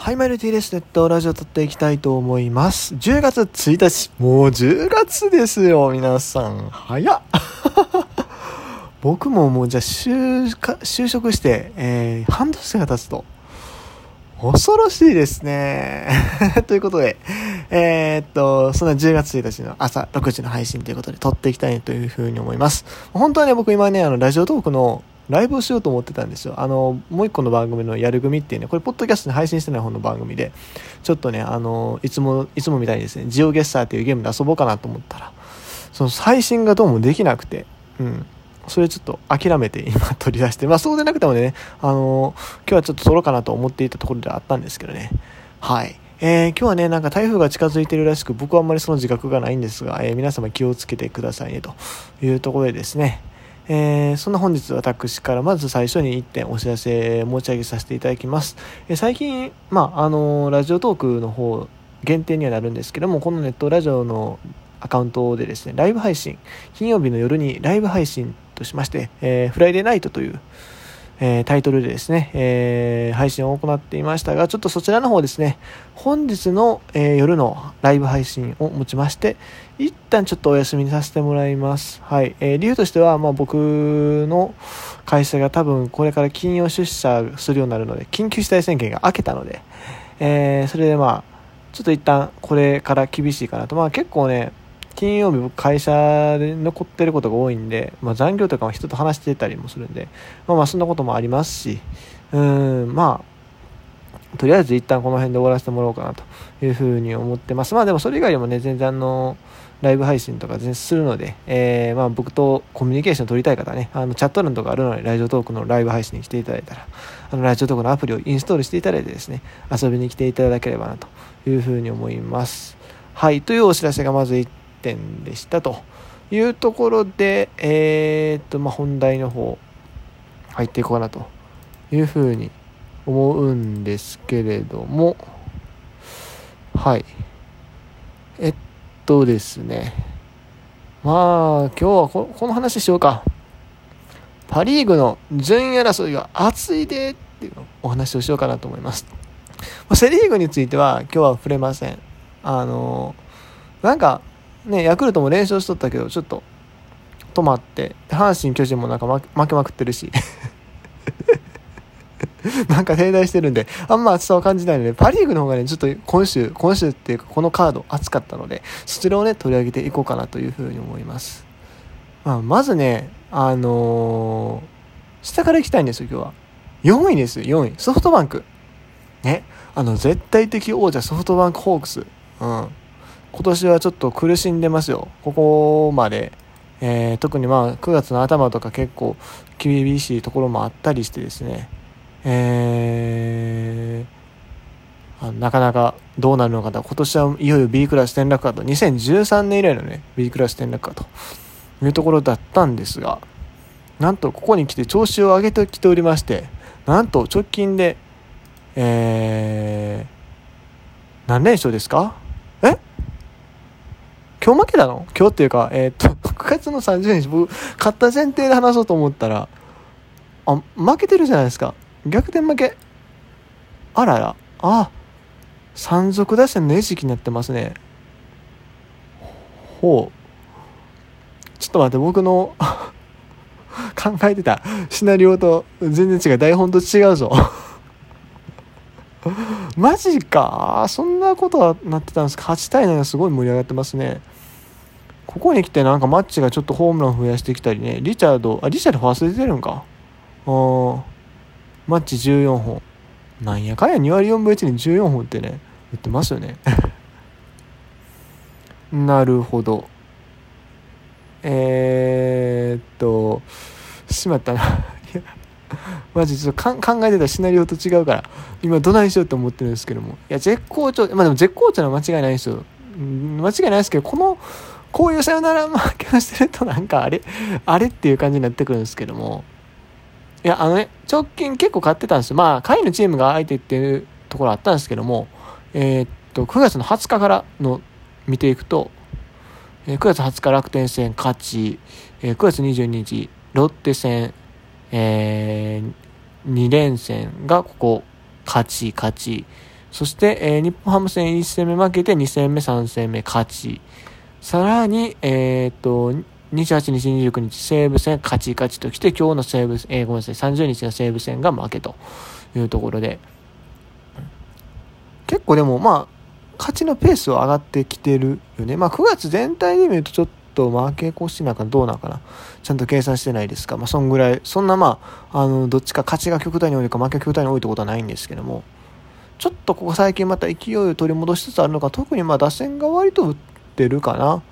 はい、マイルティです。ネットラジオ撮っていきたいと思います。10月1日。もう10月ですよ、皆さん。早っ。僕ももうじゃあ就か就職して、えー半年が経つと。恐ろしいですね。ということで、えーっと、そんな10月1日の朝6時の配信ということで撮っていきたいというふうに思います。本当はね、僕今ね、あの、ラジオトークのライブをしようと思ってたんですよ。あの、もう一個の番組のやる組っていうね、これ、ポッドキャストに配信してない方の番組で、ちょっとね、あの、いつも、いつもみたいにですね、ジオゲッサーっていうゲームで遊ぼうかなと思ったら、その配信がどうもできなくて、うん。それちょっと諦めて今 取り出して、まあそうでなくてもね、あの今日はちょっと撮ろうかなと思っていたところではあったんですけどね。はい。えー今日はね、なんか台風が近づいてるらしく、僕はあんまりその自覚がないんですが、えー皆様気をつけてくださいね、というところでですね。えーそんな本日私からまず最初に1点お知らせ申し上げさせていただきます。えー最近、まあ、あのラジオトークの方、限定にはなるんですけども、このネットラジオのアカウントでですね、ライブ配信、金曜日の夜にライブ配信としまして、えーフライデーナイトという、えータイトルでですね、えー配信を行っていましたが、ちょっとそちらの方ですね、本日の、えー夜のライブ配信をもちまして、一旦ちょっとお休みにさせてもらいます。はい。えー理由としては、まあ僕の会社が多分これから金曜出社するようになるので、緊急事態宣言が明けたので、えーそれでまあ、ちょっと一旦これから厳しいかなと。まあ結構ね、金曜日僕会社で残ってることが多いんで、まあ残業とかも人と話してたりもするんで、まあまあそんなこともありますし、うん、まあ、とりあえず一旦この辺で終わらせてもらおうかなというふうに思ってます。まあでもそれ以外でもね、全然あの、ライブ配信とか全然するので、えーまあ僕とコミュニケーション取りたい方ね、あのチャット欄とかあるので、ラジオトークのライブ配信に来ていただいたら、あのラジオトークのアプリをインストールしていただいてですね、遊びに来ていただければなというふうに思います。はい、というお知らせがまず1点でしたというところで、えーっと、まあ本題の方、入っていこうかなというふうに思うんですけれども、はい。えっとですね。まあ、今日はこの話しようか。パ・リーグの順位争いが熱いでっていうお話をしようかなと思います。セ・リーグについては今日は触れません。あの、なんか、ね、ヤクルトも連勝しとったけど、ちょっと止まって、阪神、巨人もなんか負けまくってるし。なんか停滞してるんで、あんま熱さを感じないので、パ・リーグの方がね、ちょっと今週、今週っていうか、このカード熱かったので、そちらをね、取り上げていこうかなというふうに思います。まあ、まずね、あのー下から行きたいんですよ、今日は。4位ですよ、4位。ソフトバンク。ね、あの、絶対的王者ソフトバンクホークス。うん。今年はちょっと苦しんでますよ。ここまで。えー特にまあ9月の頭とか結構厳しいところもあったりしてですね、えーなかなかどうなるのかと。今年はいよいよ B クラス転落かと。2013年以来のね B クラス転落かと。いうところだったんですが。なんとここに来て調子を上げてきておりまして。なんと直近でえー何連勝ですか？え？今日負けたの？今日っていうか、えーっと、9月の30日、僕、勝った前提で話そうと思ったら、あ、負けてるじゃないですか。逆転負け。あらら。あ、山賊打線の餌食になってますね。ほう。ちょっと待って、僕の 考えてたシナリオと全然違う。台本と違うぞ。マジか。そんなことはなってたんですか？8対7すごい盛り上がってますね。ここに来てなんかマッチがちょっとホームラン増やしてきたりね。リチャード、あ、リチャードファースト出てるんか。あーマッチ14本。なんやかんや2割4分1に14本ってね、打ってますよね。なるほど。えー、っと、しまったな。い やマジちょっとかん考えてたシナリオと違うから、今どないしようと思ってるんですけども。いや、絶好調、まあでも絶好調な間違いないですよ。間違いないですけど、この、こういうさよなら負けをしてるとなんかあれ、あれっていう感じになってくるんですけども。いや、あのね、直近結構勝ってたんですよ。まあ、下位のチームが相手っていうところあったんですけども、えーっと、9月の20日からの見ていくと、えー9月20日楽天戦勝ち、えー9月22日ロッテ戦、え2連戦がここ勝ち勝ちそして、えー、日本ハム戦1戦目負けて2戦目、3戦目勝ち。さらに、えー、っと、28日、29日、西武戦勝ち勝ちときて、今日の西武、えー、ごめんなさい、30日の西武戦が負けというところで、結構でも、まあ、勝ちのペースは上がってきてるよね。まあ、9月全体で見るとちょっと負け越しなんかどうなんかな。ちゃんと計算してないですか。まあ、そんぐらい、そんなまあ、あの、どっちか勝ちが極端に多いか負けが極端に多いってことはないんですけども、ちょっとここ最近また勢いを取り戻しつつあるのか、特にまあ打線が割と打っててるかな。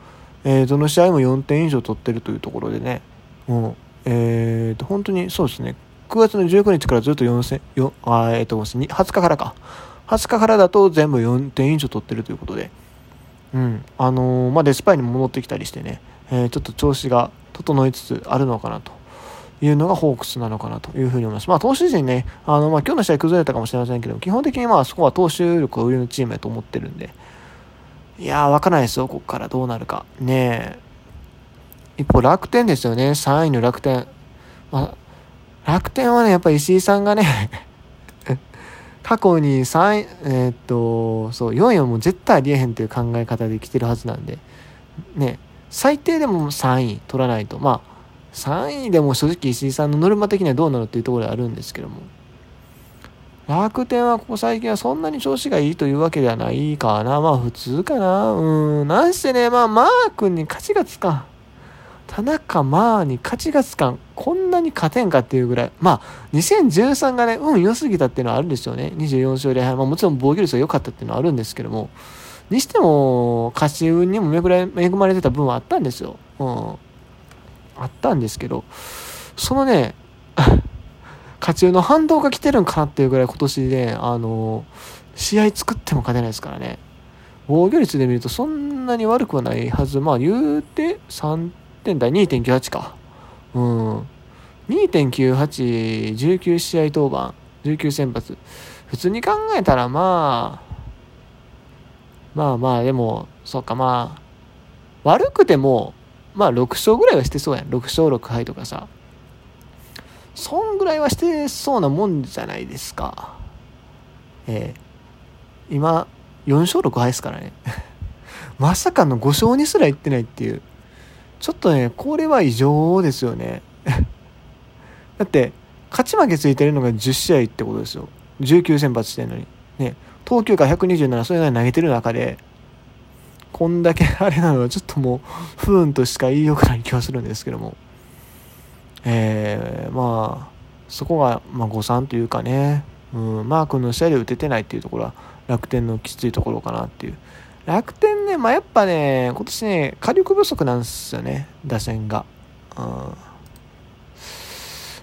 えー、どの試合も4点以上取ってるというところでね、うん、えーと、本当にそうですね、9月の19日からずっと4戦、4あえーと、20日からか、20日からだと全部4点以上取ってるということで、うん、あのー、まあ、デスパイにも戻ってきたりしてね、えー、ちょっと調子が整いつつあるのかなと。いうのがホークスなのかなというふうに思います。まあ、投手陣ね、あの、まあ、今日の試合崩れたかもしれませんけど、基本的にまあ、そこは投手力を売りのチームやと思ってるんで、いやー、わからないですよ、ここからどうなるか。ねえ。一方、楽天ですよね、3位の楽天。まあ、楽天はね、やっぱり石井さんがね 過去に3位、えー、っと、そう、4位はもう絶対ありえへんという考え方で来てるはずなんで、ね、最低でも3位取らないと、まあ、3位でも正直石井さんのノルマ的にはどうなのっていうところであるんですけども、楽天はここ最近はそんなに調子がいいというわけではないかな。まあ普通かな。うん。なんしてね、まあマー君に勝ちがつかん。田中マーに勝ちがつかん。こんなに勝てんかっていうぐらい。まあ2013がね、運良すぎたっていうのはあるんですよね。24勝0敗。まあもちろん防御率が良かったっていうのはあるんですけども。にしても、勝ち運にも恵まれてた分はあったんですよ。うん。あったんですけど、そのね、勝ちの反動が来てるんかなっていうぐらい今年で、あの、試合作っても勝てないですからね。防御率で見るとそんなに悪くはないはず。まあ言うて3点台2.98か。うん。2.98、19試合登板、19先発。普通に考えたらまあ、まあまあでも、そうかまあ、悪くても、まあ6勝ぐらいはしてそうやん。6勝6敗とかさ。そんぐらいはしてそうなもんじゃないですか。えー、今、4勝6敗ですからね。まさかの5勝にすらいってないっていう。ちょっとね、これは異常ですよね。だって、勝ち負けついてるのが10試合ってことですよ。19先発してるのに。ね、投球回127、それなり投げてる中で、こんだけあれなのはちょっともう、不運としか言いようがない気はするんですけども。えー、まあ、そこが、まあ、誤算というかね、うん、マー君の試合で打ててないっていうところは楽天のきついところかなっていう。楽天ね、まあ、やっぱね、今年ね、火力不足なんですよね、打線が。うん、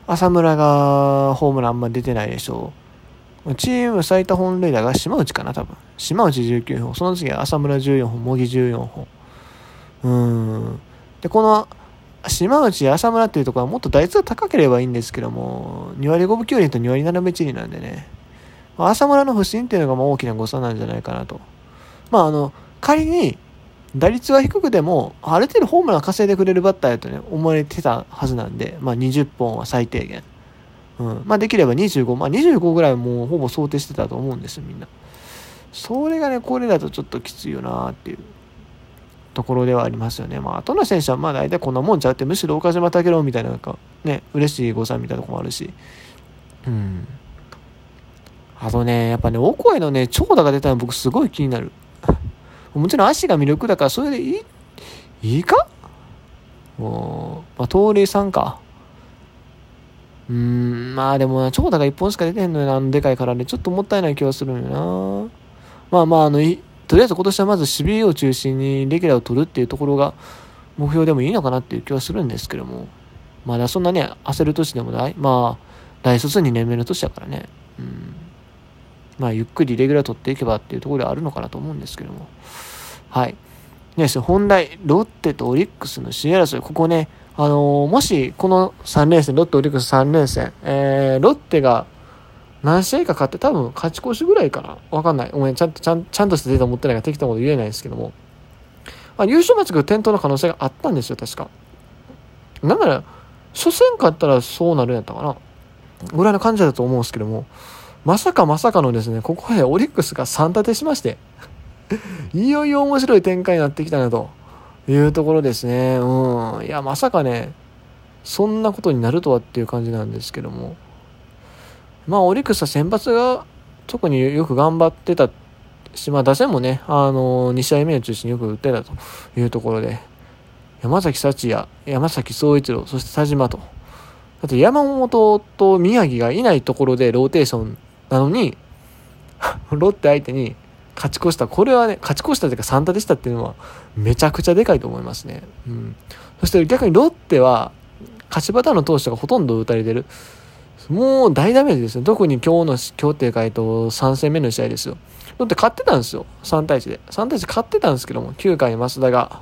浅村がホームランあんま出てないでしょう。チーム最多本塁打が島内かな、多分。島内19本。その次は浅村14本、茂木14本。うん。で、この島内、浅村っていうところはもっと打率が高ければいいんですけども、2割5分9厘と2割7分1厘なんでね、ま、浅村の不振っていうのがまあ大きな誤差なんじゃないかなと。まああの、仮に打率は低くても、ある程度ホームラン稼いでくれるバッターやとね、思われてたはずなんで、まあ20本は最低限。うん。まあできれば25、まあ25ぐらいもうほぼ想定してたと思うんですよ、みんな。それがね、これだとちょっときついよなっていう。ところではありますよね。まあ、後の選手はまあ大体こんなもんちゃうって、むしろ岡島武郎みたいな、なんか、ね、嬉しい誤算みたいなとこもあるし。うん。あとね、やっぱね、お声のね、長打が出たの僕すごい気になる。もちろん足が魅力だから、それでいい、いいか？もう、まあ、盗塁さんか。うーん、まあでも長打が1本しか出てへんのよな、あのでかいからね、ちょっともったいない気はするんよな。まあまあ、あの、いとりあえず今年はまず守備を中心にレギュラーを取るっていうところが目標でもいいのかなっていう気はするんですけども、まだそんなね、焦る年でもない。まあ、大卒2年目の年だからね。うん。まあ、ゆっくりレギュラー取っていけばっていうところではあるのかなと思うんですけども。はい。ね、本題、ロッテとオリックスの首位争い、ここね、あのー、もし、この3連戦、ロッテ、オリックス3連戦、えー、ロッテが何試合か勝って多分勝ち越しぐらいかなわかんない。ごめん、ちゃんと、ちゃんちゃんとしたデータ持ってないから適当なこと言えないですけども。まあ、優勝マッチが点灯の可能性があったんですよ、確か。なんなら、初戦勝ったらそうなるんやったかな。ぐらいの感じだと思うんですけども。まさかまさかのですね、ここへオリックスが3立てしまして、いよいよ面白い展開になってきたなというところですね。うん。いや、まさかね、そんなことになるとはっていう感じなんですけども。まあ、オリックスは先発が特によく頑張ってたし、まあ、打線もね、あのー、2試合目を中心によく打ってたというところで、山崎幸也、山崎総一郎、そして田島と。だって山本と宮城がいないところでローテーションなのに、ロッテ相手に勝ち越した。これはね、勝ち越したというか3打でしたっていうのはめちゃくちゃでかいと思いますね。うん。そして逆にロッテは、勝ちパターンの投手がほとんど打たれてる。もう大ダメージですね。特に今日の、今日っていうか、えっと、3戦目の試合ですよ。ロッテ勝ってたんですよ。3対1で。3対1勝ってたんですけども、9回増田が、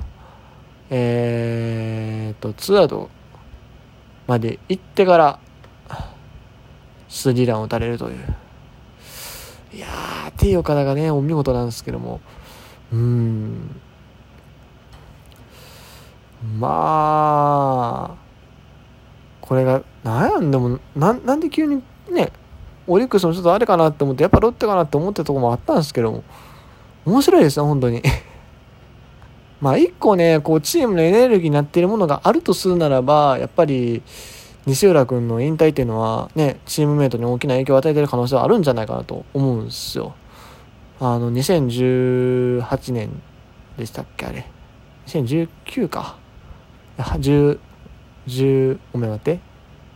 えー、っと、2アウトまで行ってから、スリーランを打たれるという。いやー、手岡田がね、お見事なんですけども、うーん。まあ、これが、なんやんでも、ななんで急にね、オリックスもちょっとあれかなって思って、やっぱロッテかなって思ってたとこもあったんですけども、面白いですね、本当に。まあ一個ね、こうチームのエネルギーになっているものがあるとするならば、やっぱり西浦君の引退っていうのはね、チームメイトに大きな影響を与えてる可能性はあるんじゃないかなと思うんですよ。あの、2018年でしたっけ、あれ。2019か。10、10、ごめ待って。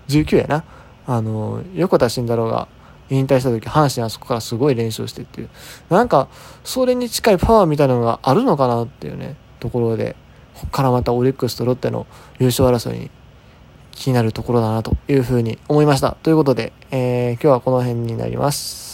19やな。あの、横田慎太郎が引退した時、阪神あそこからすごい練習してっていう。なんか、それに近いパワーみたいなのがあるのかなっていうね。ところで、ここからまたオリックスとロッテの優勝争いに気になるところだなというふうに思いました。ということで、えー、今日はこの辺になります。